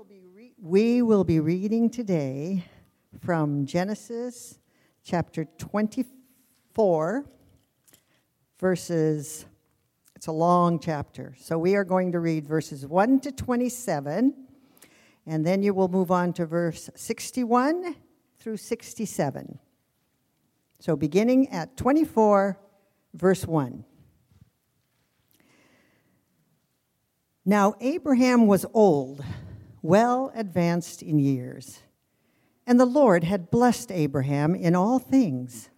will be, re- we will be reading today from Genesis chapter 24, verses, it's a long chapter. So we are going to read verses 1 to 27, and then you will move on to verse 61 through 67. So beginning at 24, verse 1. Now Abraham was old, well advanced in years, and the Lord had blessed Abraham in all things.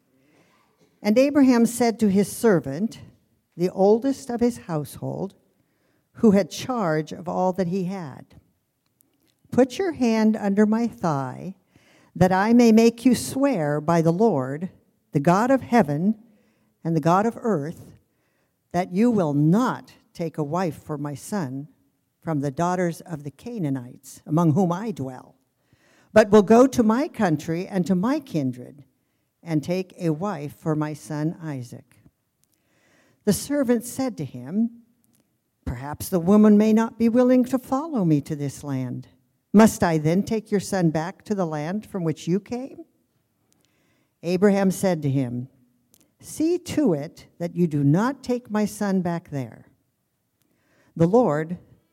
And Abraham said to his servant, the oldest of his household, who had charge of all that he had, Put your hand under my thigh, that I may make you swear by the Lord, the God of heaven and the God of earth, that you will not take a wife for my son from the daughters of the Canaanites, among whom I dwell, but will go to my country and to my kindred, and take a wife for my son Isaac. The servant said to him, Perhaps the woman may not be willing to follow me to this land. Must I then take your son back to the land from which you came? Abraham said to him, See to it that you do not take my son back there. The Lord,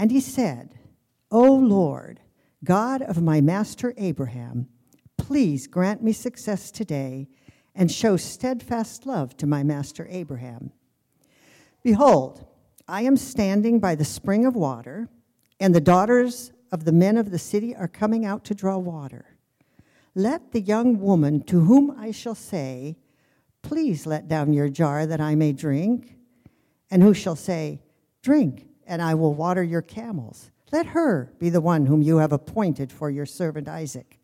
And he said, O Lord, God of my master Abraham, please grant me success today and show steadfast love to my master Abraham. Behold, I am standing by the spring of water, and the daughters of the men of the city are coming out to draw water. Let the young woman to whom I shall say, Please let down your jar that I may drink, and who shall say, Drink and I will water your camels. Let her be the one whom you have appointed for your servant Isaac.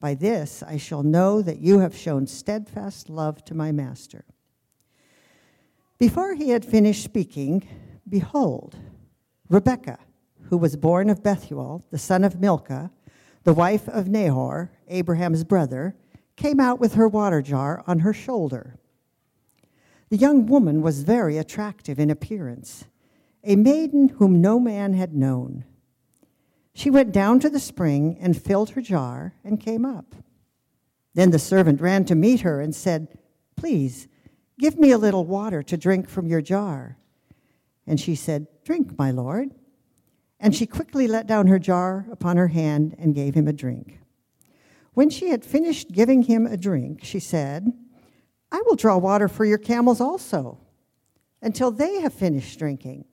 By this I shall know that you have shown steadfast love to my master. Before he had finished speaking, behold, Rebekah, who was born of Bethuel, the son of Milcah, the wife of Nahor, Abraham's brother, came out with her water jar on her shoulder. The young woman was very attractive in appearance a maiden whom no man had known. She went down to the spring and filled her jar and came up. Then the servant ran to meet her and said, Please, give me a little water to drink from your jar. And she said, Drink, my lord. And she quickly let down her jar upon her hand and gave him a drink. When she had finished giving him a drink, she said, I will draw water for your camels also, until they have finished drinking.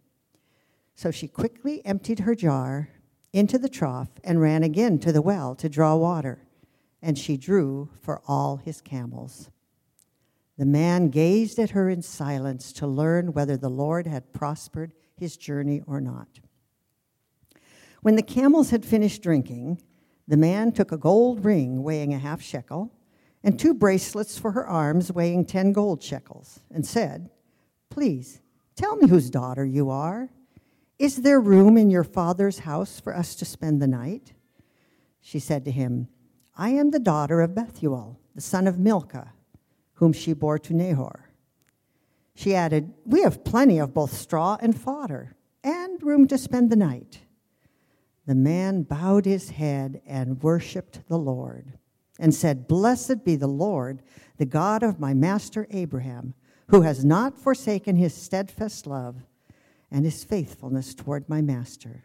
So she quickly emptied her jar into the trough and ran again to the well to draw water, and she drew for all his camels. The man gazed at her in silence to learn whether the Lord had prospered his journey or not. When the camels had finished drinking, the man took a gold ring weighing a half shekel and two bracelets for her arms weighing ten gold shekels and said, Please, tell me whose daughter you are is there room in your father's house for us to spend the night? She said to him, I am the daughter of Bethuel, the son of Milcah, whom she bore to Nahor. She added, We have plenty of both straw and fodder, and room to spend the night. The man bowed his head and worshiped the Lord, and said, Blessed be the Lord, the God of my master Abraham, who has not forsaken his steadfast love and his faithfulness toward my master.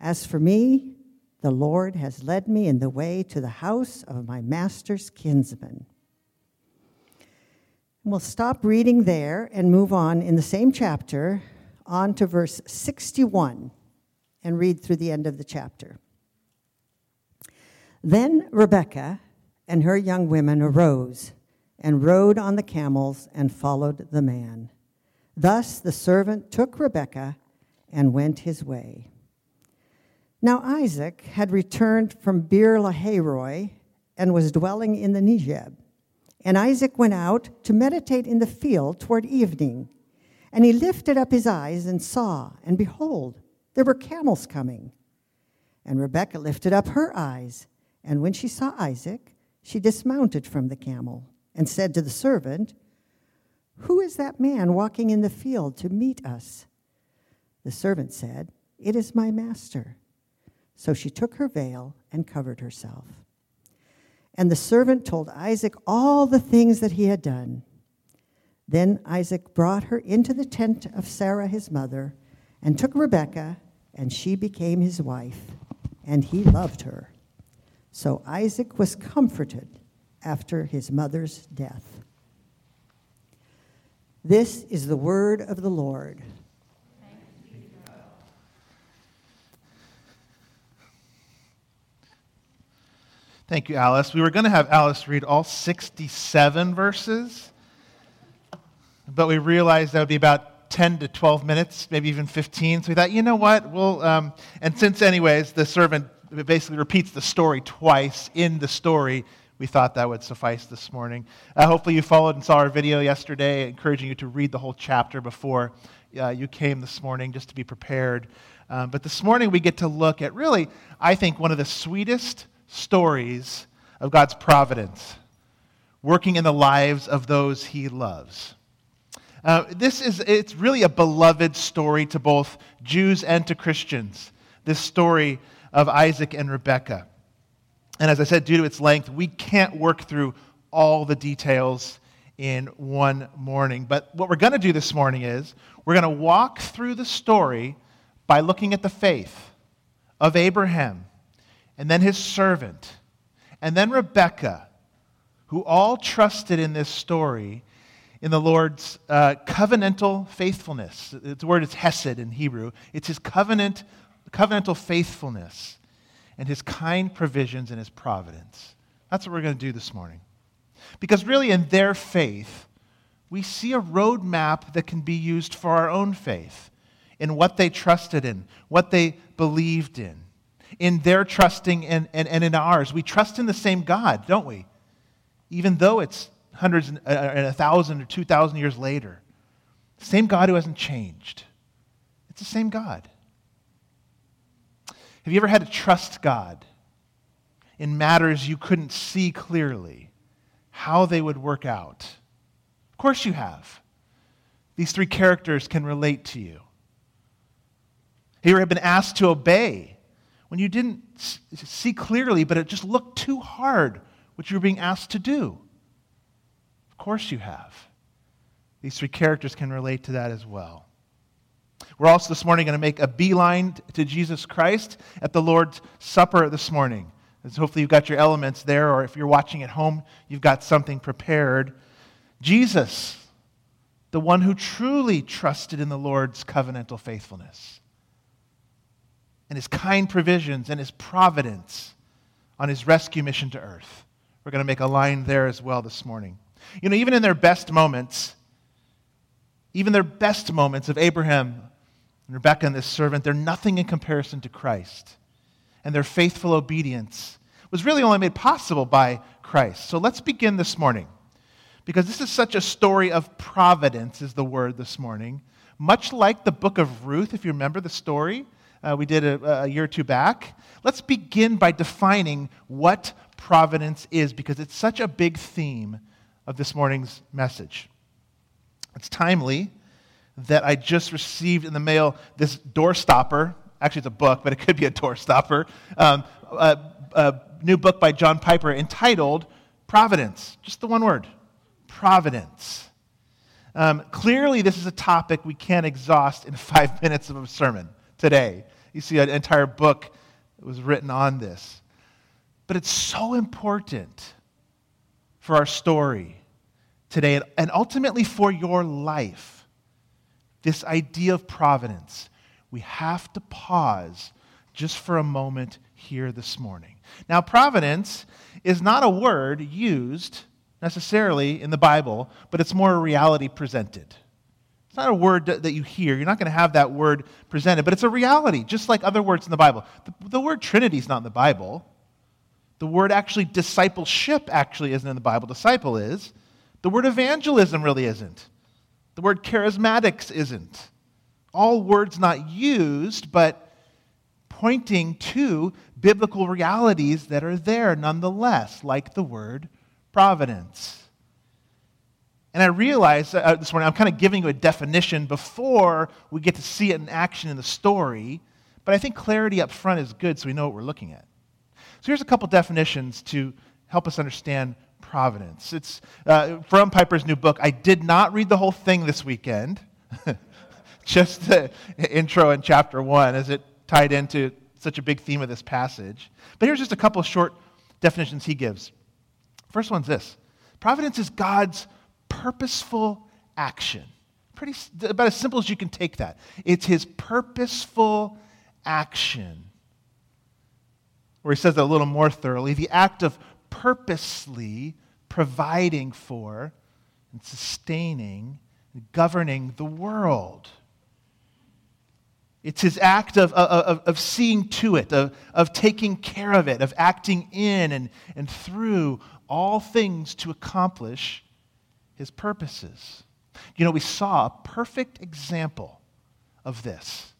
As for me, The Lord has led me in the way to the house of my master's kinsman. We'll stop reading there and move on in the same chapter on to verse 61 and read through the end of the chapter. Then Rebekah and her young women arose and rode on the camels and followed the man. Thus the servant took Rebekah and went his way. Now Isaac had returned from Beer Lahairoi and was dwelling in the Negeb. And Isaac went out to meditate in the field toward evening. And he lifted up his eyes and saw, and behold, there were camels coming. And Rebekah lifted up her eyes, and when she saw Isaac, she dismounted from the camel and said to the servant, Who is that man walking in the field to meet us? The servant said, It is my master. So she took her veil and covered herself. And the servant told Isaac all the things that he had done. Then Isaac brought her into the tent of Sarah his mother, and took Rebekah, and she became his wife, and he loved her. So Isaac was comforted after his mother's death. This is the word of the Lord. Thank you, Alice. We were going to have Alice read all 67 verses, but we realized that would be about 10 to 12 minutes, maybe even 15. So we thought, you know what? Well, um, and since, anyways, the servant basically repeats the story twice in the story, we thought that would suffice this morning. Uh, hopefully, you followed and saw our video yesterday, encouraging you to read the whole chapter before uh, you came this morning, just to be prepared. Um, but this morning, we get to look at really, I think, one of the sweetest stories of God's providence working in the lives of those he loves. Uh, this is it's really a beloved story to both Jews and to Christians. This story of Isaac and Rebekah. And as I said, due to its length, we can't work through all the details in one morning. But what we're going to do this morning is we're going to walk through the story by looking at the faith of Abraham and then his servant, and then Rebekah, who all trusted in this story in the Lord's uh, covenantal faithfulness. The word is hesed in Hebrew. It's his covenant, covenantal faithfulness and his kind provisions and his providence. That's what we're going to do this morning. Because really, in their faith, we see a roadmap that can be used for our own faith in what they trusted in, what they believed in in their trusting and, and, and in ours. We trust in the same God, don't we? Even though it's hundreds and, uh, and a thousand or two thousand years later. Same God who hasn't changed. It's the same God. Have you ever had to trust God in matters you couldn't see clearly, how they would work out? Of course you have. These three characters can relate to you. Have you ever been asked to obey when you didn't see clearly, but it just looked too hard what you were being asked to do? Of course you have. These three characters can relate to that as well. We're also this morning going to make a beeline to Jesus Christ at the Lord's Supper this morning. As hopefully you've got your elements there, or if you're watching at home, you've got something prepared. Jesus, the one who truly trusted in the Lord's covenantal faithfulness and his kind provisions and his providence on his rescue mission to earth. We're going to make a line there as well this morning. You know, even in their best moments, even their best moments of Abraham and Rebekah and this servant, they're nothing in comparison to Christ. And their faithful obedience was really only made possible by Christ. So let's begin this morning. Because this is such a story of providence, is the word this morning. Much like the book of Ruth, if you remember the story, uh, we did a, a year or two back. Let's begin by defining what providence is because it's such a big theme of this morning's message. It's timely that I just received in the mail this door stopper. Actually, it's a book, but it could be a door stopper. Um, a, a new book by John Piper entitled Providence. Just the one word Providence. Um, clearly, this is a topic we can't exhaust in five minutes of a sermon today. You see an entire book was written on this. But it's so important for our story today and ultimately for your life. This idea of providence. We have to pause just for a moment here this morning. Now, providence is not a word used necessarily in the Bible, but it's more a reality presented. It's not a word that you hear. You're not going to have that word presented, but it's a reality, just like other words in the Bible. The, the word Trinity is not in the Bible. The word actually discipleship actually isn't in the Bible. Disciple is. The word evangelism really isn't. The word charismatics isn't. All words not used, but pointing to biblical realities that are there nonetheless, like the word providence. And I realize uh, this morning I'm kind of giving you a definition before we get to see it in action in the story, but I think clarity up front is good so we know what we're looking at. So here's a couple definitions to help us understand providence. It's uh, from Piper's new book. I did not read the whole thing this weekend, just the intro in chapter one, as it tied into such a big theme of this passage. But here's just a couple short definitions he gives. First one's this Providence is God's purposeful action. Pretty, about as simple as you can take that. It's his purposeful action. Or he says that a little more thoroughly the act of purposely providing for and sustaining and governing the world. It's his act of, of, of seeing to it, of, of taking care of it, of acting in and, and through all things to accomplish his purposes. You know, we saw a perfect example of this.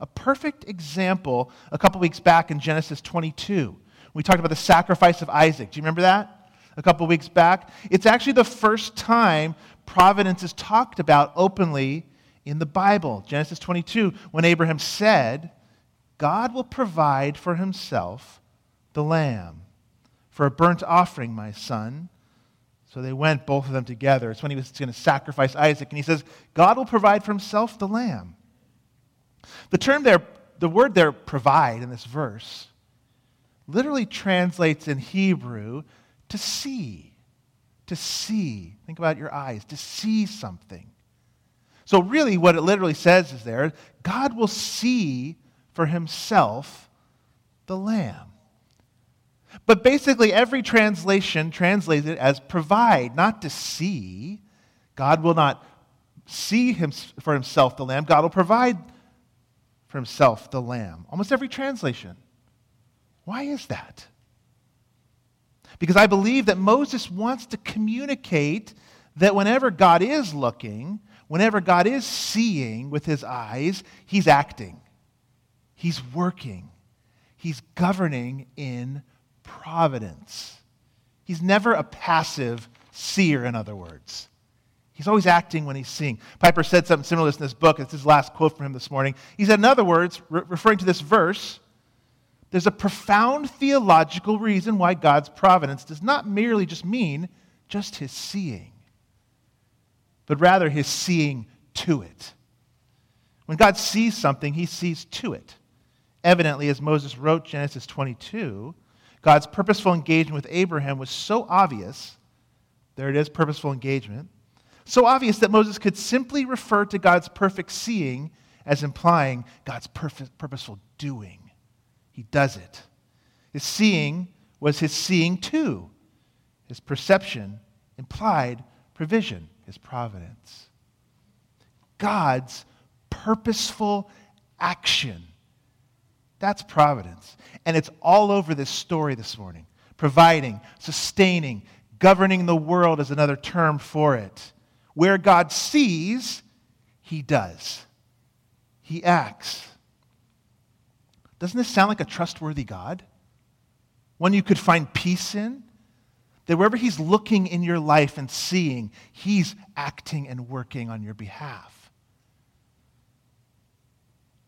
A perfect example a couple weeks back in Genesis 22. We talked about the sacrifice of Isaac. Do you remember that? A couple weeks back. It's actually the first time providence is talked about openly in the Bible. Genesis 22, when Abraham said, God will provide for himself the lamb for a burnt offering, my son. So they went, both of them together. It's when he was going to sacrifice Isaac. And he says, God will provide for himself the lamb. The term there, the word there, provide, in this verse, literally translates in Hebrew to see. To see. Think about your eyes, to see something. So, really, what it literally says is there God will see for himself the lamb. But basically, every translation translates it as provide, not to see. God will not see him for himself the lamb. God will provide for himself the lamb. Almost every translation. Why is that? Because I believe that Moses wants to communicate that whenever God is looking, whenever God is seeing with his eyes, he's acting, he's working, he's governing in providence. He's never a passive seer, in other words. He's always acting when he's seeing. Piper said something similar to this in this book. It's his last quote from him this morning. He said, in other words, re- referring to this verse, there's a profound theological reason why God's providence does not merely just mean just his seeing, but rather his seeing to it. When God sees something, he sees to it. Evidently, as Moses wrote Genesis 22, God's purposeful engagement with Abraham was so obvious. There it is, purposeful engagement. So obvious that Moses could simply refer to God's perfect seeing as implying God's purposeful doing. He does it. His seeing was his seeing to. His perception implied provision, his providence. God's purposeful action that's providence. And it's all over this story this morning. Providing, sustaining, governing the world is another term for it. Where God sees, he does. He acts. Doesn't this sound like a trustworthy God? One you could find peace in? That wherever He's looking in your life and seeing, He's acting and working on your behalf.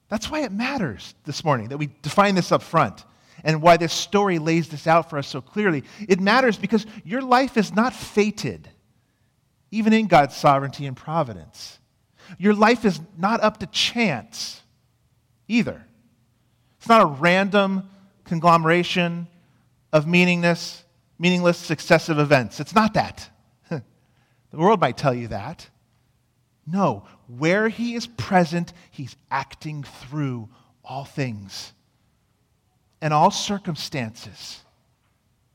That's why it matters this morning that we define this up front and why this story lays this out for us so clearly. It matters because your life is not fated, even in God's sovereignty and providence. Your life is not up to chance either. It's not a random conglomeration of meaningless, meaningless successive events. It's not that. the world might tell you that. No, where he is present, he's acting through all things and all circumstances,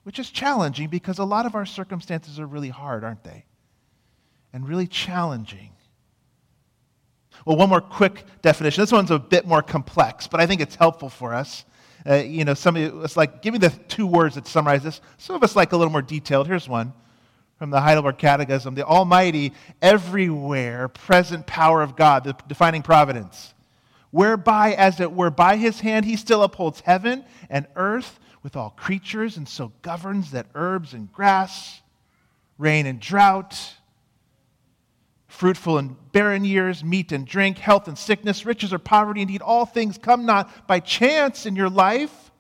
which is challenging because a lot of our circumstances are really hard, aren't they? And really challenging. Well, one more quick definition. This one's a bit more complex, but I think it's helpful for us. Uh, you know, some of it's like, give me the two words that summarize this. Some of us like a little more detailed. Here's one from the Heidelberg Catechism the Almighty, everywhere present power of God, the defining providence, whereby, as it were, by his hand he still upholds heaven and earth with all creatures, and so governs that herbs and grass, rain and drought, fruitful and barren years, meat and drink, health and sickness, riches or poverty, indeed, all things come not by chance in your life,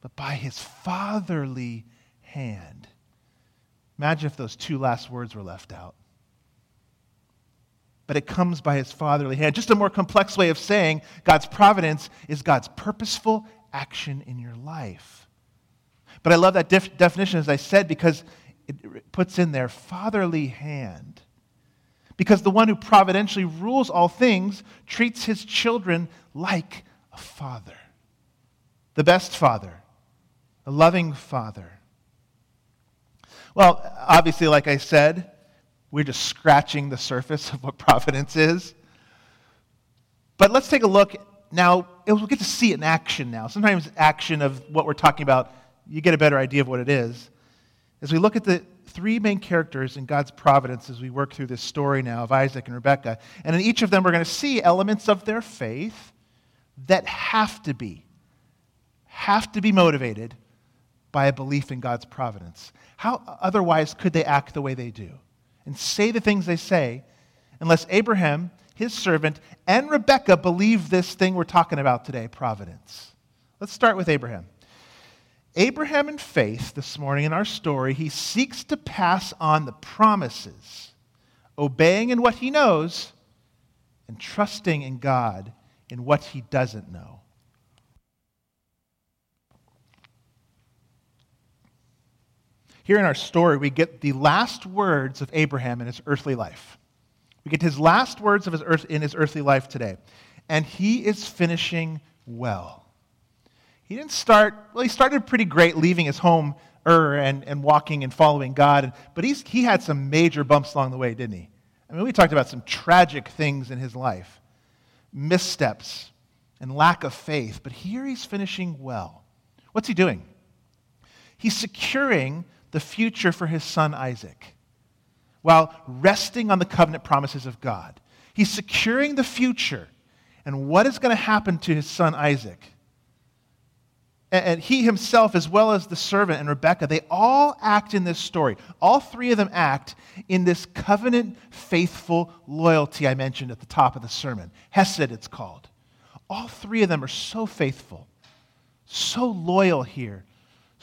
but by his fatherly hand. Imagine if those two last words were left out. But it comes by his fatherly hand. Just a more complex way of saying God's providence is God's purposeful action in your life. But I love that def- definition, as I said, because it puts in there fatherly hand. Because the one who providentially rules all things treats his children like a father, the best father, a loving father. Well, obviously, like I said, we're just scratching the surface of what providence is. But let's take a look now. We'll get to see it in action now. Sometimes, action of what we're talking about, you get a better idea of what it is. As we look at the three main characters in God's providence as we work through this story now of Isaac and Rebekah, and in each of them, we're going to see elements of their faith that have to be, have to be motivated by a belief in God's providence. How otherwise could they act the way they do and say the things they say unless Abraham, his servant, and Rebekah believe this thing we're talking about today, providence? Let's start with Abraham. Abraham, in faith, this morning in our story, he seeks to pass on the promises, obeying in what he knows and trusting in God in what he doesn't know. Here in our story, we get the last words of Abraham in his earthly life. We get his last words of his earth, in his earthly life today. And he is finishing well. He didn't start, well, he started pretty great leaving his home Ur and, and walking and following God, but he's, he had some major bumps along the way, didn't he? I mean, we talked about some tragic things in his life missteps and lack of faith, but here he's finishing well. What's he doing? He's securing the future for his son Isaac while resting on the covenant promises of God. He's securing the future and what is going to happen to his son Isaac. And he himself, as well as the servant and Rebekah, they all act in this story. All three of them act in this covenant faithful loyalty I mentioned at the top of the sermon. Hesed, it's called. All three of them are so faithful, so loyal here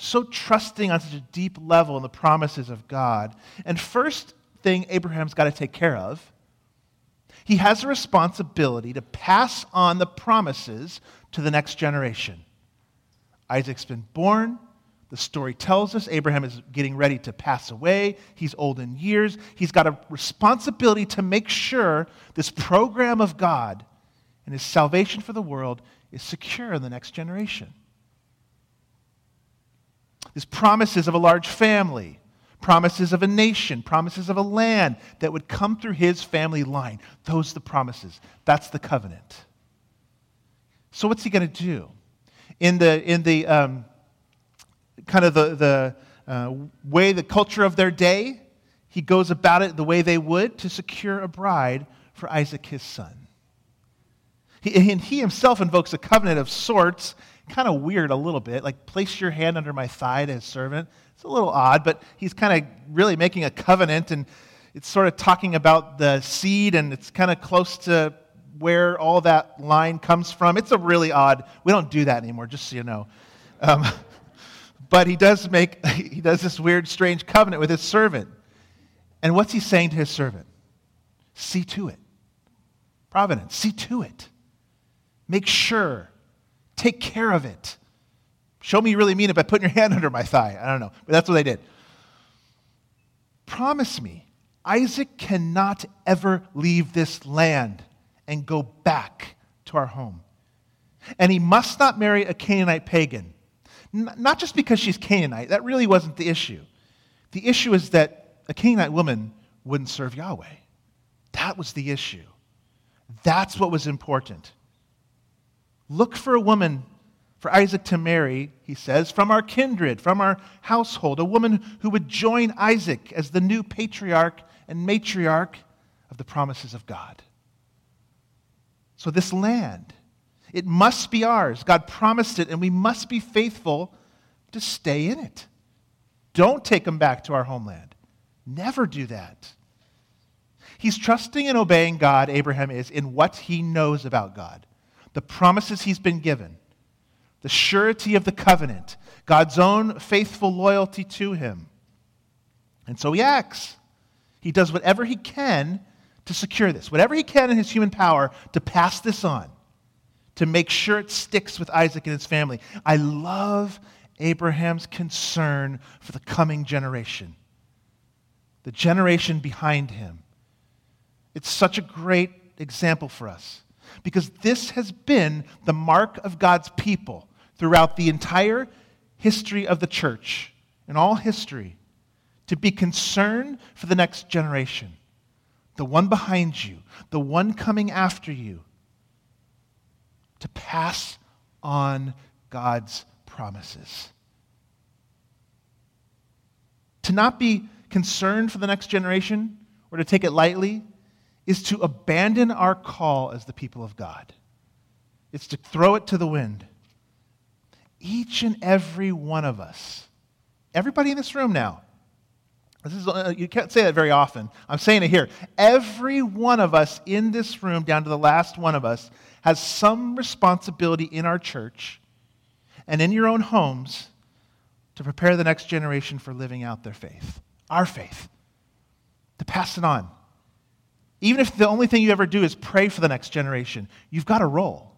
so trusting on such a deep level in the promises of God. And first thing Abraham's got to take care of, he has a responsibility to pass on the promises to the next generation. Isaac's been born. The story tells us Abraham is getting ready to pass away. He's old in years. He's got a responsibility to make sure this program of God and his salvation for the world is secure in the next generation. These promises of a large family, promises of a nation, promises of a land that would come through his family line. Those are the promises. That's the covenant. So, what's he going to do? In the, in the um, kind of the, the uh, way, the culture of their day, he goes about it the way they would to secure a bride for Isaac, his son. He, and he himself invokes a covenant of sorts kind of weird a little bit. Like, place your hand under my thigh to his servant. It's a little odd, but he's kind of really making a covenant, and it's sort of talking about the seed, and it's kind of close to where all that line comes from. It's a really odd. We don't do that anymore, just so you know. Um, but he does make he does this weird, strange covenant with his servant. And what's he saying to his servant? See to it. Providence, see to it. Make sure Take care of it. Show me you really mean it by putting your hand under my thigh. I don't know, but that's what they did. Promise me, Isaac cannot ever leave this land and go back to our home. And he must not marry a Canaanite pagan. Not just because she's Canaanite, that really wasn't the issue. The issue is that a Canaanite woman wouldn't serve Yahweh. That was the issue. That's what was important. Look for a woman for Isaac to marry, he says, from our kindred, from our household, a woman who would join Isaac as the new patriarch and matriarch of the promises of God. So, this land, it must be ours. God promised it, and we must be faithful to stay in it. Don't take them back to our homeland. Never do that. He's trusting and obeying God, Abraham is, in what he knows about God, the promises he's been given the surety of the covenant, God's own faithful loyalty to him. And so he acts. He does whatever he can to secure this, whatever he can in his human power to pass this on, to make sure it sticks with Isaac and his family. I love Abraham's concern for the coming generation, the generation behind him. It's such a great example for us because this has been the mark of God's people throughout the entire history of the church, in all history, to be concerned for the next generation, the one behind you, the one coming after you, to pass on God's promises. To not be concerned for the next generation or to take it lightly is to abandon our call as the people of God. It's to throw it to the wind each and every one of us, everybody in this room now, this is, uh, you can't say that very often. I'm saying it here. Every one of us in this room, down to the last one of us, has some responsibility in our church and in your own homes to prepare the next generation for living out their faith, our faith, to pass it on. Even if the only thing you ever do is pray for the next generation, you've got a role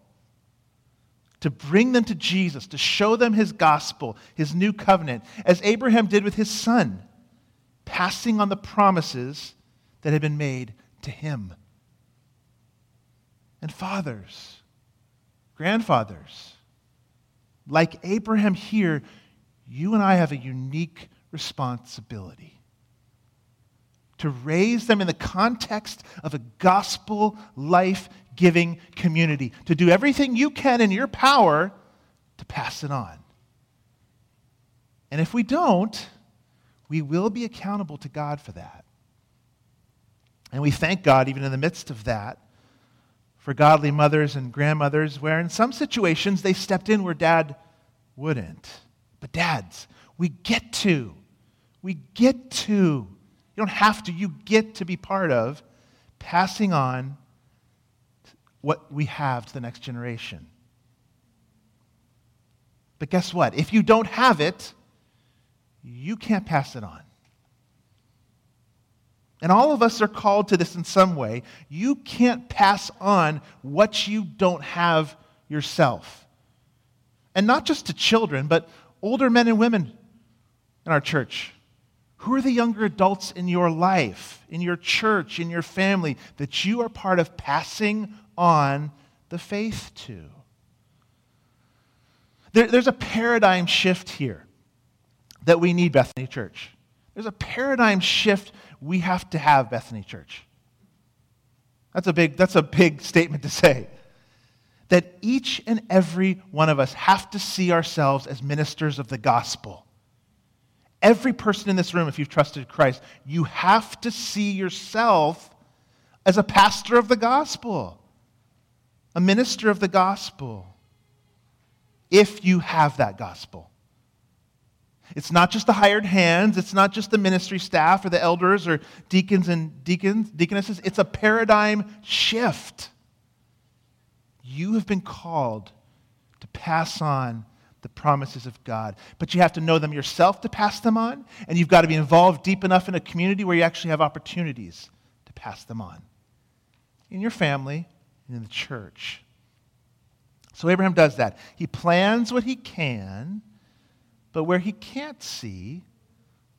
to bring them to Jesus, to show them his gospel, his new covenant, as Abraham did with his son, passing on the promises that had been made to him. And fathers, grandfathers, like Abraham here, you and I have a unique responsibility to raise them in the context of a gospel life giving community, to do everything you can in your power to pass it on. And if we don't, we will be accountable to God for that. And we thank God, even in the midst of that, for godly mothers and grandmothers, where in some situations they stepped in where dad wouldn't. But dads, we get to. We get to. You don't have to, you get to be part of passing on what we have to the next generation. But guess what? If you don't have it, you can't pass it on. And all of us are called to this in some way. You can't pass on what you don't have yourself. And not just to children, but older men and women in our church. Who are the younger adults in your life, in your church, in your family that you are part of passing on the faith to. There, there's a paradigm shift here that we need, Bethany Church. There's a paradigm shift we have to have, Bethany Church. That's a big, that's a big statement to say. That each and every one of us have to see ourselves as ministers of the gospel. Every person in this room, if you've trusted Christ, you have to see yourself as a pastor of the gospel a minister of the gospel, if you have that gospel. It's not just the hired hands, it's not just the ministry staff or the elders or deacons and deacons, deaconesses. It's a paradigm shift. You have been called to pass on the promises of God, but you have to know them yourself to pass them on, and you've got to be involved deep enough in a community where you actually have opportunities to pass them on. In your family, and in the church. So Abraham does that. He plans what he can But where he can't see,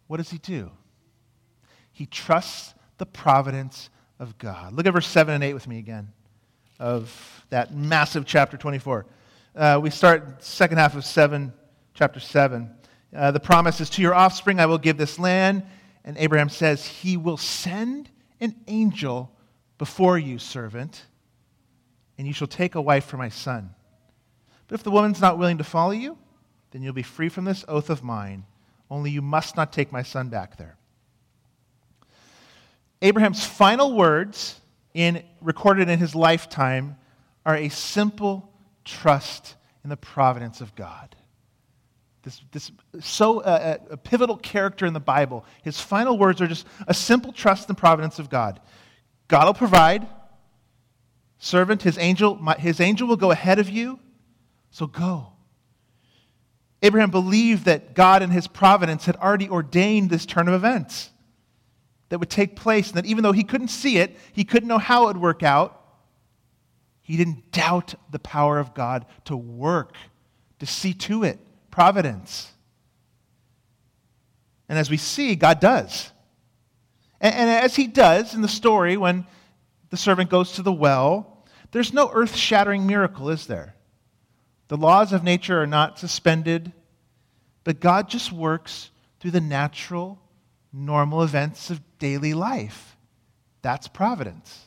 what does he do? He trusts the providence of God. Look at verse 7 and 8 with me again of that massive chapter 24. Uh, we start second half of 7, chapter 7. Uh, the promise is, To your offspring I will give this land. And Abraham says, He will send an angel before you, servant, and you shall take a wife for my son. But if the woman's not willing to follow you, then you'll be free from this oath of mine. Only you must not take my son back there. Abraham's final words in, recorded in his lifetime are a simple trust in the providence of God. This, this so uh, a pivotal character in the Bible. His final words are just a simple trust in the providence of God. God will provide. Servant, his angel, my, his angel will go ahead of you. So go. Abraham believed that God and his providence had already ordained this turn of events that would take place, and that even though he couldn't see it, he couldn't know how it would work out, he didn't doubt the power of God to work, to see to it, providence. And as we see, God does. And, and as he does in the story, when the servant goes to the well, there's no earth shattering miracle, is there? The laws of nature are not suspended, but God just works through the natural, normal events of daily life. That's providence.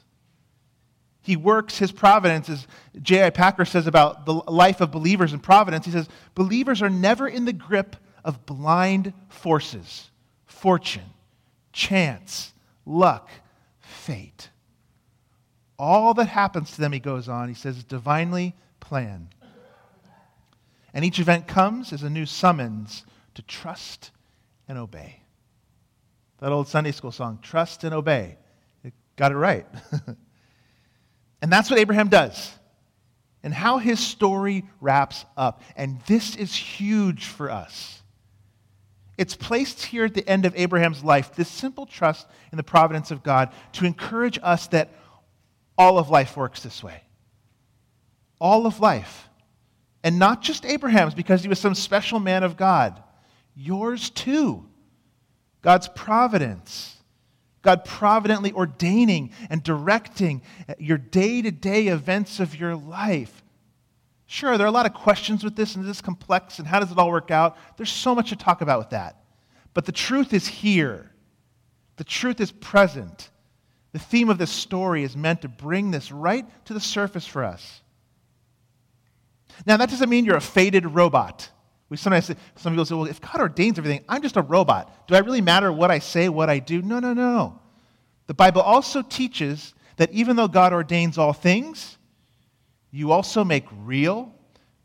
He works his providence, as J.I. Packer says about the life of believers in providence. He says, Believers are never in the grip of blind forces, fortune, chance, luck, fate. All that happens to them, he goes on, he says, is divinely planned. And each event comes as a new summons to trust and obey. That old Sunday school song, Trust and Obey. It got it right. and that's what Abraham does. And how his story wraps up. And this is huge for us. It's placed here at the end of Abraham's life, this simple trust in the providence of God, to encourage us that all of life works this way. All of life. And not just Abraham's because he was some special man of God, yours too. God's providence. God providently ordaining and directing your day to day events of your life. Sure, there are a lot of questions with this, and this complex, and how does it all work out? There's so much to talk about with that. But the truth is here, the truth is present. The theme of this story is meant to bring this right to the surface for us. Now, that doesn't mean you're a fated robot. We sometimes say, some people say, well, if God ordains everything, I'm just a robot. Do I really matter what I say, what I do? No, no, no. The Bible also teaches that even though God ordains all things, you also make real,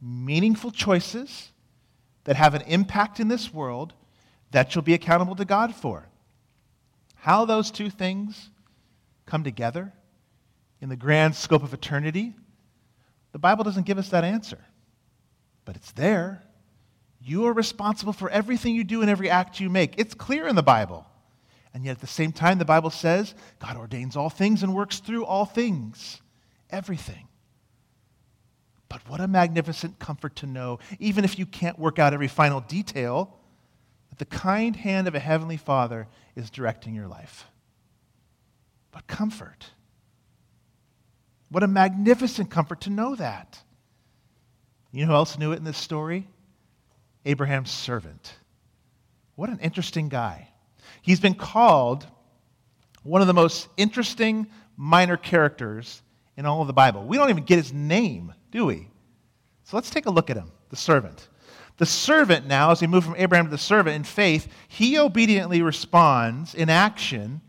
meaningful choices that have an impact in this world that you'll be accountable to God for. How those two things come together in the grand scope of eternity, the Bible doesn't give us that answer, but it's there. You are responsible for everything you do and every act you make. It's clear in the Bible. And yet, at the same time, the Bible says God ordains all things and works through all things, everything. But what a magnificent comfort to know, even if you can't work out every final detail, that the kind hand of a Heavenly Father is directing your life. But comfort. What a magnificent comfort to know that. You know who else knew it in this story? Abraham's servant. What an interesting guy. He's been called one of the most interesting minor characters in all of the Bible. We don't even get his name, do we? So let's take a look at him, the servant. The servant now, as we move from Abraham to the servant in faith, he obediently responds in action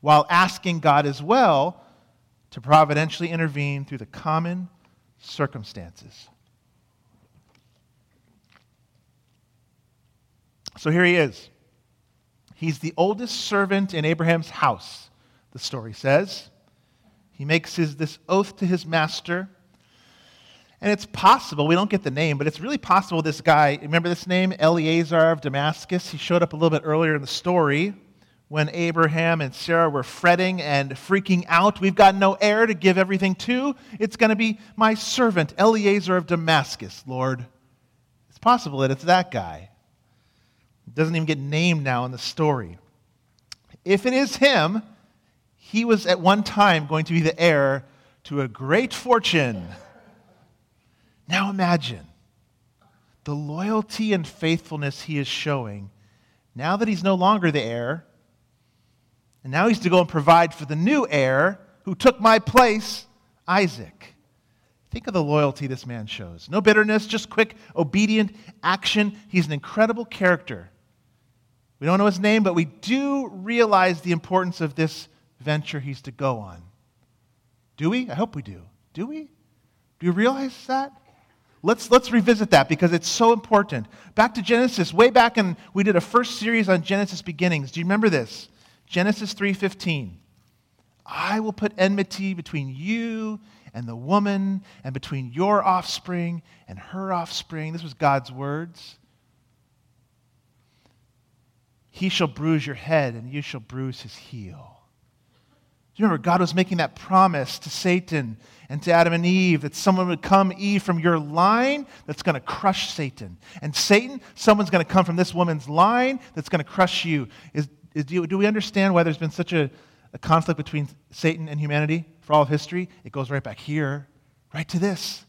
while asking God as well to providentially intervene through the common circumstances. So here he is. He's the oldest servant in Abraham's house, the story says. He makes his, this oath to his master. And it's possible, we don't get the name, but it's really possible this guy, remember this name, Eleazar of Damascus? He showed up a little bit earlier in the story when Abraham and Sarah were fretting and freaking out. We've got no heir to give everything to. It's going to be my servant, Eliezer of Damascus, Lord. It's possible that it's that guy. It doesn't even get named now in the story. If it is him, he was at one time going to be the heir to a great fortune. Now imagine the loyalty and faithfulness he is showing now that he's no longer the heir, and now he's to go and provide for the new heir who took my place, Isaac. Think of the loyalty this man shows. No bitterness, just quick, obedient action. He's an incredible character. We don't know his name, but we do realize the importance of this venture he's to go on. Do we? I hope we do. Do we? Do you realize that? Let's, let's revisit that because it's so important. Back to Genesis. Way back in, we did a first series on Genesis beginnings. Do you remember this? Genesis 3.15. I will put enmity between you and the woman, and between your offspring and her offspring. This was God's words. He shall bruise your head, and you shall bruise his heel. Do you remember God was making that promise to Satan and to Adam and Eve that someone would come, Eve, from your line that's going to crush Satan. And Satan, someone's going to come from this woman's line that's going to crush you. Is, is, do, do we understand why there's been such a, a conflict between Satan and humanity for all of history? It goes right back here, right to this.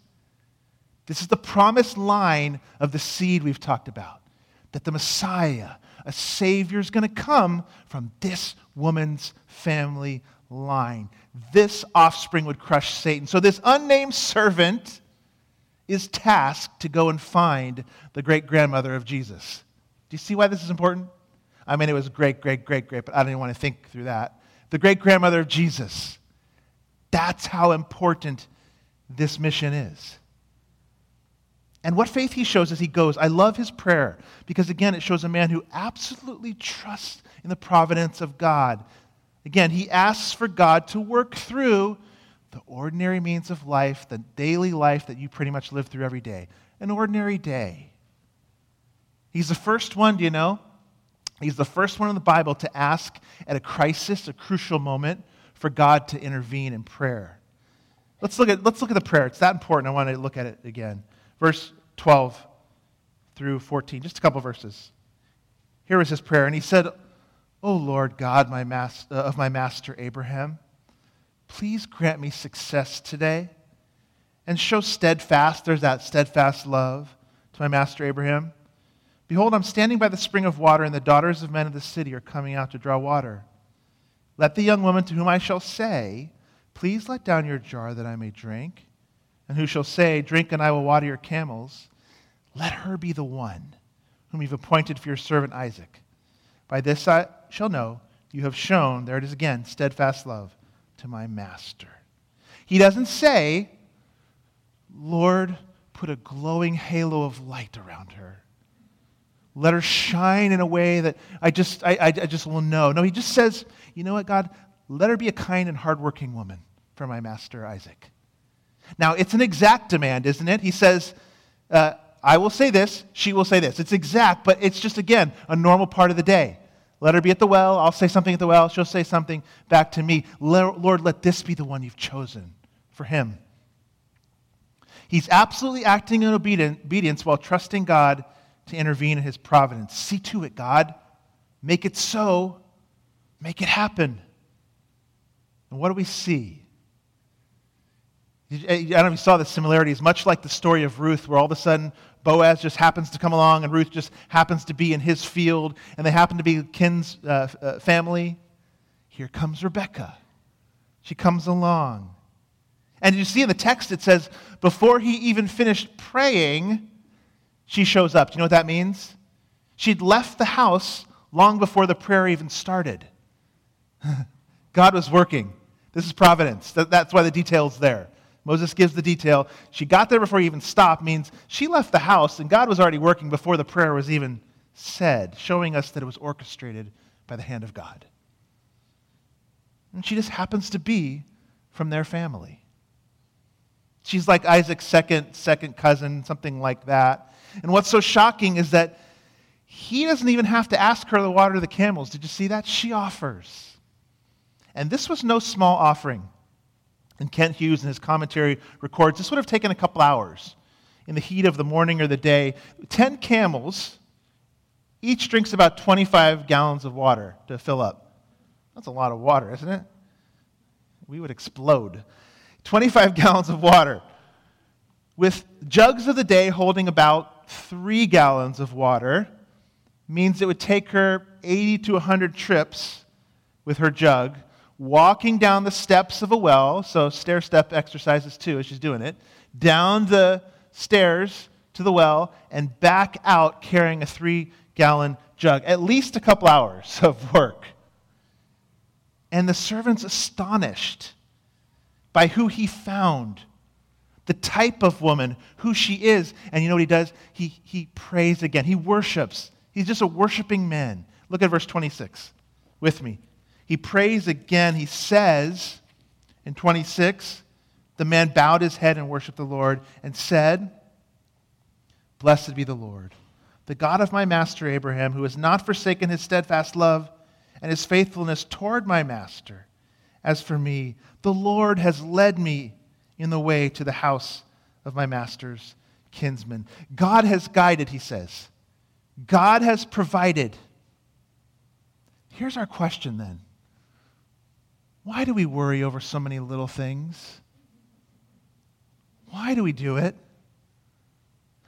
This is the promised line of the seed we've talked about that the Messiah, a Savior, is going to come from this woman's family line. This offspring would crush Satan. So, this unnamed servant is tasked to go and find the great grandmother of Jesus. Do you see why this is important? I mean, it was great, great, great, great, but I don't even want to think through that. The great grandmother of Jesus. That's how important this mission is. And what faith he shows as he goes. I love his prayer because, again, it shows a man who absolutely trusts in the providence of God. Again, he asks for God to work through the ordinary means of life, the daily life that you pretty much live through every day. An ordinary day. He's the first one, do you know? He's the first one in the Bible to ask at a crisis, a crucial moment, for God to intervene in prayer. Let's look at, let's look at the prayer. It's that important. I want to look at it again. Verse 12 through 14, just a couple verses. Here was his prayer. And he said, O Lord God my uh, of my master Abraham, please grant me success today and show steadfast, there's that steadfast love to my master Abraham. Behold, I'm standing by the spring of water, and the daughters of men of the city are coming out to draw water. Let the young woman to whom I shall say, Please let down your jar that I may drink, and who shall say, Drink and I will water your camels, let her be the one whom you've appointed for your servant Isaac. By this I shall know you have shown, there it is again, steadfast love to my master. He doesn't say, Lord, put a glowing halo of light around her. Let her shine in a way that I just, I, I, just will know. No, he just says, you know what, God? Let her be a kind and hardworking woman for my master Isaac. Now, it's an exact demand, isn't it? He says, uh, I will say this, she will say this. It's exact, but it's just, again, a normal part of the day. Let her be at the well. I'll say something at the well. She'll say something back to me. Lord, let this be the one you've chosen for him. He's absolutely acting in obedience while trusting God to intervene in his providence. See to it, God. Make it so. Make it happen. And what do we see? I don't know if you saw the similarities, much like the story of Ruth, where all of a sudden Boaz just happens to come along and Ruth just happens to be in his field and they happen to be Kin's uh, uh, family. Here comes Rebekah. She comes along. And you see in the text it says, before he even finished praying, she shows up. Do you know what that means? She'd left the house long before the prayer even started. God was working. This is providence. That's why the detail's there. Moses gives the detail. She got there before he even stopped, means she left the house and God was already working before the prayer was even said, showing us that it was orchestrated by the hand of God. And she just happens to be from their family. She's like Isaac's second, second cousin, something like that. And what's so shocking is that he doesn't even have to ask her to water of the camels. Did you see that? She offers. And this was no small offering. And Kent Hughes in his commentary records this would have taken a couple hours in the heat of the morning or the day. Ten camels Each drinks about 25 gallons of water to fill up. That's a lot of water, isn't it? We would explode. 25 gallons of water, with jugs of the day holding about three gallons of water, means it would take her 80 to 100 trips with her jug, walking down the steps of a well, so stair step exercises too as she's doing it, down the stairs to the well, and back out carrying a three gallon jug. At least a couple hours of work. And the servant's astonished by who he found, the type of woman, who she is. And you know what he does? He, he prays again. He worships. He's just a worshiping man. Look at verse 26 with me. He prays again. He says in 26, the man bowed his head and worshiped the Lord and said, Blessed be the Lord, the God of my master Abraham, who has not forsaken his steadfast love and his faithfulness toward my master. As for me, the Lord has led me in the way to the house of my master's kinsman. God has guided, he says. God has provided. Here's our question then Why do we worry over so many little things? Why do we do it?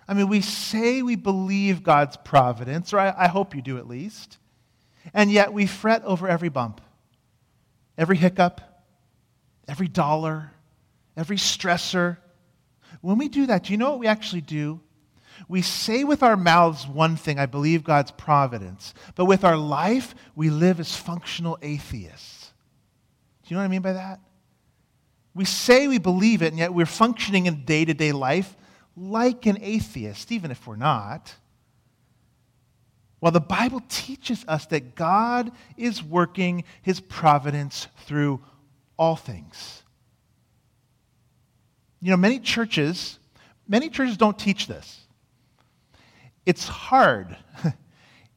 I mean, we say we believe God's providence, or I, I hope you do at least, and yet we fret over every bump, every hiccup, every dollar, every stressor. When we do that, do you know what we actually do? We say with our mouths one thing, I believe God's providence, but with our life, we live as functional atheists. Do you know what I mean by that? We say we believe it, and yet we're functioning in day to day life like an atheist, even if we're not. Well, the Bible teaches us that God is working his providence through all things. You know, many churches, many churches don't teach this. It's hard.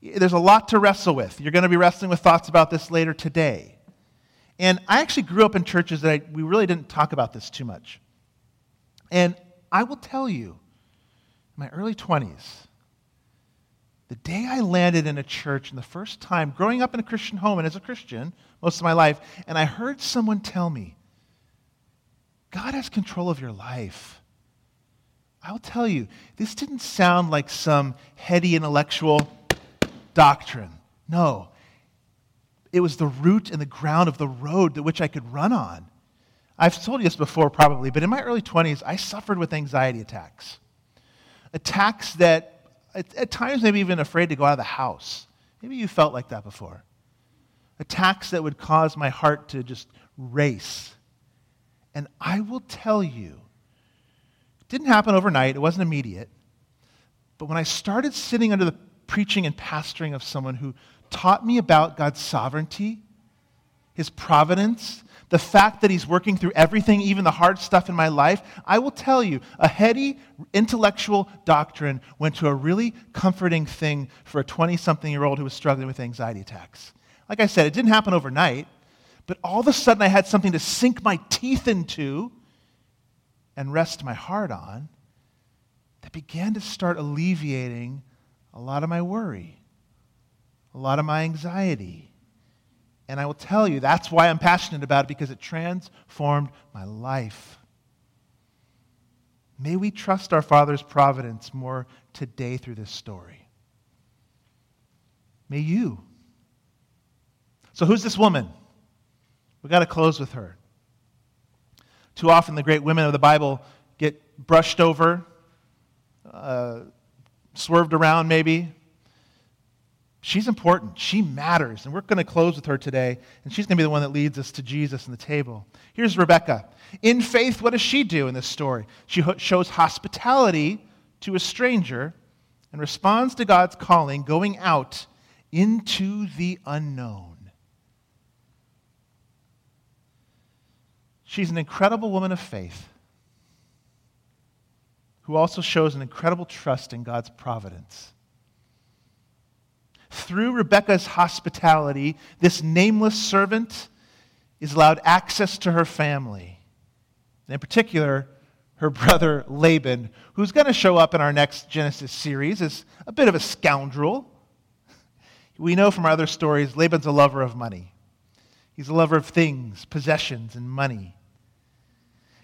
There's a lot to wrestle with. You're going to be wrestling with thoughts about this later today. And I actually grew up in churches that I, we really didn't talk about this too much. And I will tell you, in my early 20s, the day I landed in a church and the first time, growing up in a Christian home and as a Christian most of my life, and I heard someone tell me, God has control of your life. I'll tell you, this didn't sound like some heady intellectual doctrine. No, it was the root and the ground of the road that which I could run on. I've told you this before, probably, but in my early 20s, I suffered with anxiety attacks. Attacks that, at, at times, maybe even afraid to go out of the house. Maybe you felt like that before. Attacks that would cause my heart to just race. And I will tell you, it didn't happen overnight, it wasn't immediate. But when I started sitting under the preaching and pastoring of someone who taught me about God's sovereignty, His providence, the fact that He's working through everything, even the hard stuff in my life, I will tell you, a heady intellectual doctrine went to a really comforting thing for a 20 something year old who was struggling with anxiety attacks. Like I said, it didn't happen overnight, but all of a sudden I had something to sink my teeth into and rest my heart on that began to start alleviating a lot of my worry, a lot of my anxiety and I will tell you, that's why I'm passionate about it, because it transformed my life. May we trust our Father's providence more today through this story. May you. So, who's this woman? We've got to close with her. Too often, the great women of the Bible get brushed over, uh, swerved around, maybe. She's important. She matters. And we're going to close with her today. And she's going to be the one that leads us to Jesus and the table. Here's Rebekah. In faith, what does she do in this story? She shows hospitality to a stranger and responds to God's calling, going out into the unknown. She's an incredible woman of faith who also shows an incredible trust in God's providence. Through Rebekah's hospitality, this nameless servant is allowed access to her family. And in particular, her brother Laban, who's going to show up in our next Genesis series as a bit of a scoundrel. We know from our other stories, Laban's a lover of money. He's a lover of things, possessions, and money.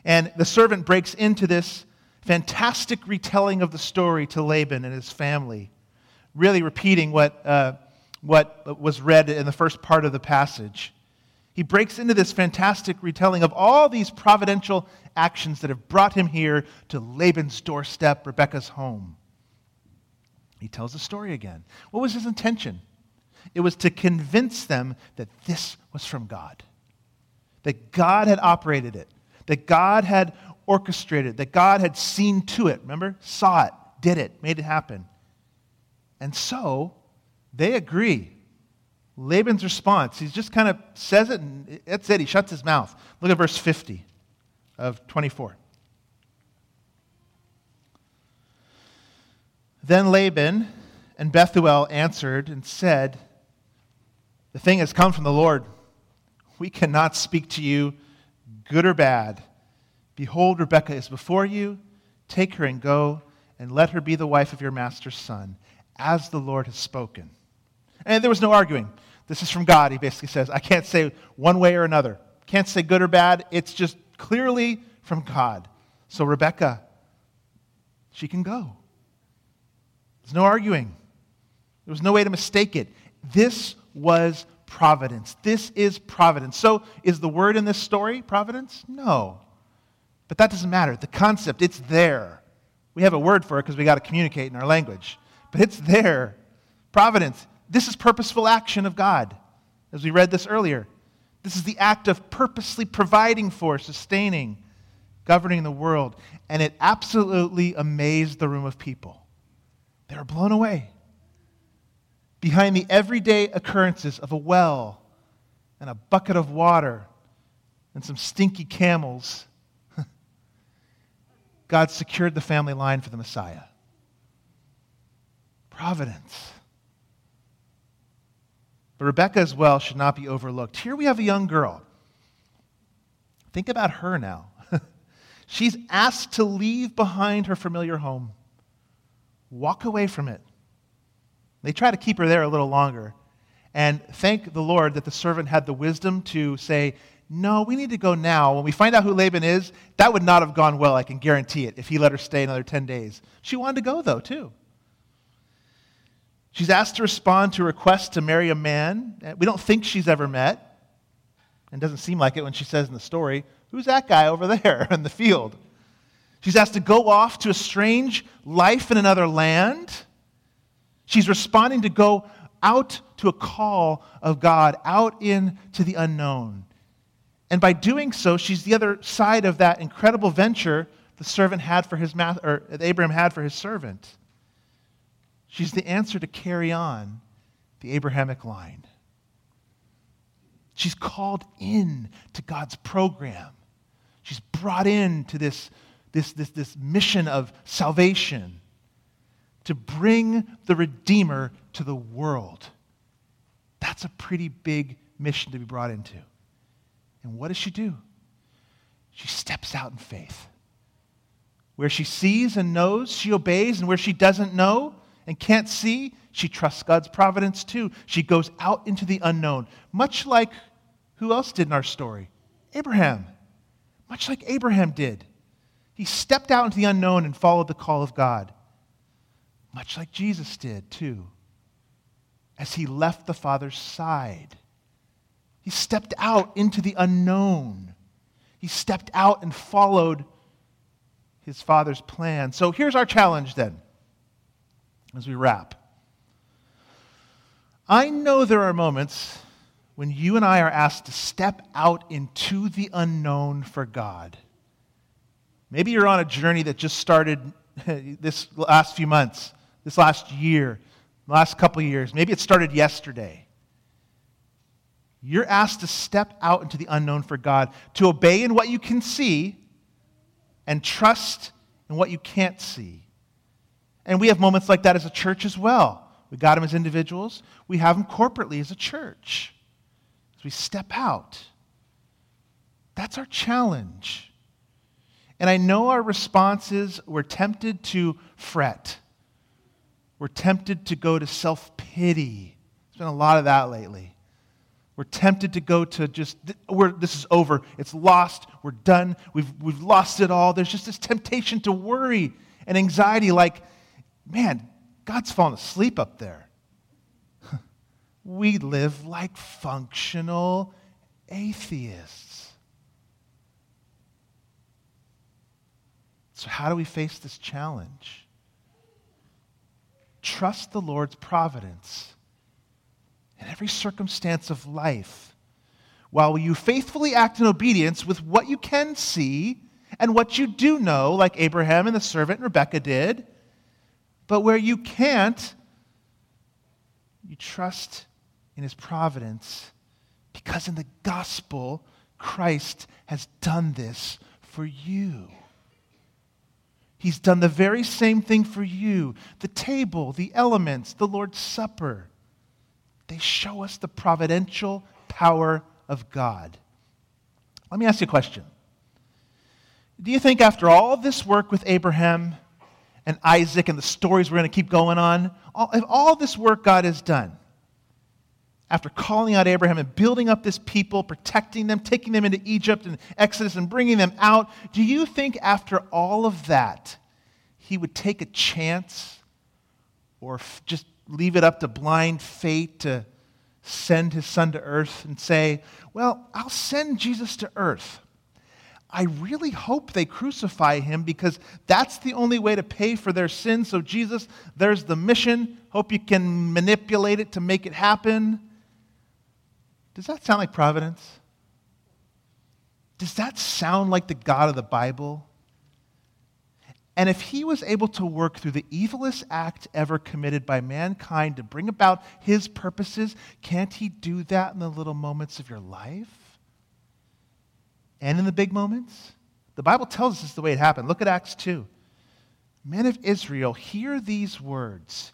And the servant breaks into this fantastic retelling of the story to Laban and his family, really repeating what, uh, what was read in the first part of the passage. He breaks into this fantastic retelling of all these providential actions that have brought him here to Laban's doorstep, Rebekah's home. He tells the story again. What was his intention? It was to convince them that this was from God, that God had operated it, that God had orchestrated, that God had seen to it. Remember? Saw it, did it, made it happen. And so they agree. Laban's response, he just kind of says it and that's it. He shuts his mouth. Look at verse 50 of 24. Then Laban and Bethuel answered and said, The thing has come from the Lord. We cannot speak to you, good or bad. Behold, Rebekah is before you. Take her and go, and let her be the wife of your master's son, as the Lord has spoken. And there was no arguing. This is from God, he basically says. I can't say one way or another. Can't say good or bad. It's just clearly from God. So, Rebekah, she can go. There's no arguing. There was no way to mistake it. This was providence. This is providence. So, is the word in this story providence? No. But that doesn't matter. The concept, it's there. We have a word for it because we got to communicate in our language. But it's there. Providence. This is purposeful action of God, as we read this earlier. This is the act of purposely providing for, sustaining, governing the world. And it absolutely amazed the room of people. They were blown away. Behind the everyday occurrences of a well and a bucket of water and some stinky camels God secured the family line for the Messiah. Providence. But Rebekah as well should not be overlooked. Here we have a young girl. Think about her now. She's asked to leave behind her familiar home, walk away from it. They try to keep her there a little longer. And thank the Lord that the servant had the wisdom to say, no, we need to go now. When we find out who Laban is, that would not have gone well, I can guarantee it, if he let her stay another 10 days. She wanted to go, though, too. She's asked to respond to a request to marry a man we don't think she's ever met. And doesn't seem like it when she says in the story, Who's that guy over there in the field? She's asked to go off to a strange life in another land. She's responding to go out to a call of God, out into the unknown. And by doing so, she's the other side of that incredible venture the servant had for his ma- or Abraham had for his servant. She's the answer to carry on the Abrahamic line. She's called in to God's program. She's brought in to this, this, this, this mission of salvation to bring the Redeemer to the world. That's a pretty big mission to be brought into. And what does she do? She steps out in faith. Where she sees and knows, she obeys, and where she doesn't know and can't see, she trusts God's providence too. She goes out into the unknown, much like who else did in our story? Abraham. Much like Abraham did. He stepped out into the unknown and followed the call of God, much like Jesus did too, as he left the Father's side he stepped out into the unknown. He stepped out and followed his father's plan. So here's our challenge then, as we wrap. I know there are moments when you and I are asked to step out into the unknown for God. Maybe you're on a journey that just started this last few months, this last year, last couple years. Maybe it started yesterday. You're asked to step out into the unknown for God, to obey in what you can see and trust in what you can't see. And we have moments like that as a church as well. We got them as individuals, we have them corporately as a church. As we step out, that's our challenge. And I know our response is we're tempted to fret. We're tempted to go to self pity. There's been a lot of that lately. We're tempted to go to just, this is over. It's lost. We're done. We've, we've lost it all. There's just this temptation to worry and anxiety like, man, God's fallen asleep up there. we live like functional atheists. So, how do we face this challenge? Trust the Lord's providence in every circumstance of life, while you faithfully act in obedience with what you can see and what you do know, like Abraham and the servant Rebekah did. But where you can't, you trust in his providence because in the gospel, Christ has done this for you. He's done the very same thing for you the table, the elements, the Lord's Supper. They show us the providential power of God. Let me ask you a question. Do you think after all this work with Abraham and Isaac and the stories we're going to keep going on, all, all this work God has done, after calling out Abraham and building up this people, protecting them, taking them into Egypt and Exodus and bringing them out, do you think after all of that, he would take a chance or f- just leave it up to blind fate to send his son to earth and say, Well, I'll send Jesus to earth. I really hope they crucify him because that's the only way to pay for their sins. So, Jesus, there's the mission. Hope you can manipulate it to make it happen. Does that sound like providence? Does that sound like the God of the Bible? And if he was able to work through the evilest act ever committed by mankind to bring about his purposes, can't he do that in the little moments of your life? And in the big moments? The Bible tells us this is the way it happened. Look at Acts 2. Men of Israel, hear these words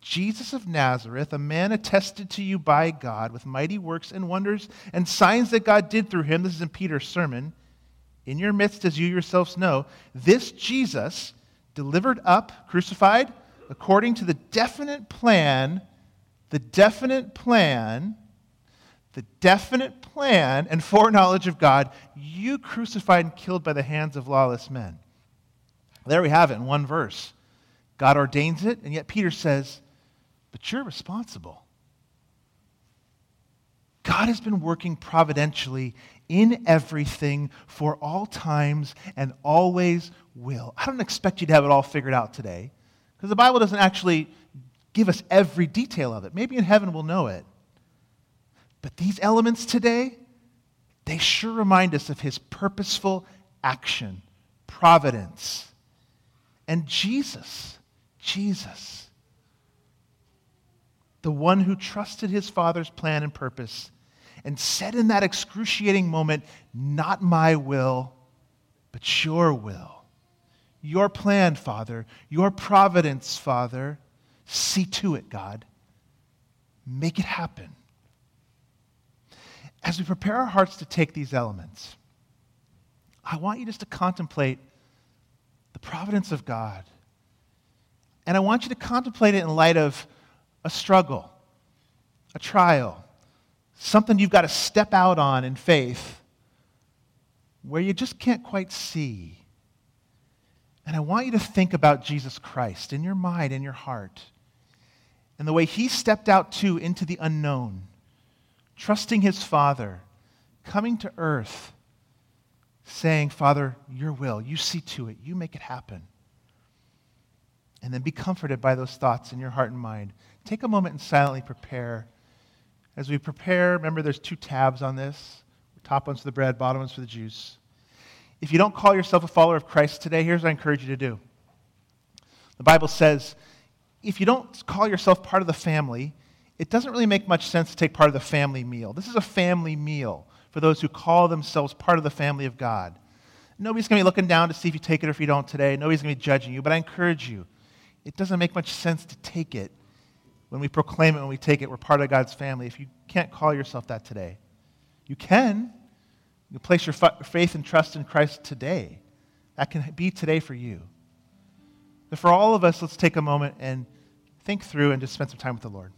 Jesus of Nazareth, a man attested to you by God with mighty works and wonders and signs that God did through him. This is in Peter's sermon in your midst, as you yourselves know, this Jesus, delivered up, crucified, according to the definite plan, the definite plan, the definite plan and foreknowledge of God, you crucified and killed by the hands of lawless men. There we have it in one verse. God ordains it, and yet Peter says, But you're responsible. God has been working providentially in everything for all times and always will. I don't expect you to have it all figured out today because the Bible doesn't actually give us every detail of it. Maybe in heaven we'll know it. But these elements today, they sure remind us of his purposeful action, providence. And Jesus, Jesus, the one who trusted his Father's plan and purpose and said in that excruciating moment, Not my will, but your will. Your plan, Father, your providence, Father. See to it, God. Make it happen. As we prepare our hearts to take these elements, I want you just to contemplate the providence of God. And I want you to contemplate it in light of a struggle, a trial, something you've got to step out on in faith where you just can't quite see. And I want you to think about Jesus Christ in your mind, in your heart, and the way he stepped out too into the unknown, trusting his Father, coming to earth, saying, Father, your will, you see to it, you make it happen. And then be comforted by those thoughts in your heart and mind. Take a moment and silently prepare as we prepare, remember there's two tabs on this. Top one's for the bread, bottom one's for the juice. If you don't call yourself a follower of Christ today, here's what I encourage you to do. The Bible says if you don't call yourself part of the family, it doesn't really make much sense to take part of the family meal. This is a family meal for those who call themselves part of the family of God. Nobody's going to be looking down to see if you take it or if you don't today. Nobody's going to be judging you, but I encourage you. It doesn't make much sense to take it when we proclaim it, when we take it, we're part of God's family. If you can't call yourself that today, you can. You place your faith and trust in Christ today. That can be today for you. But for all of us, let's take a moment and think through and just spend some time with the Lord.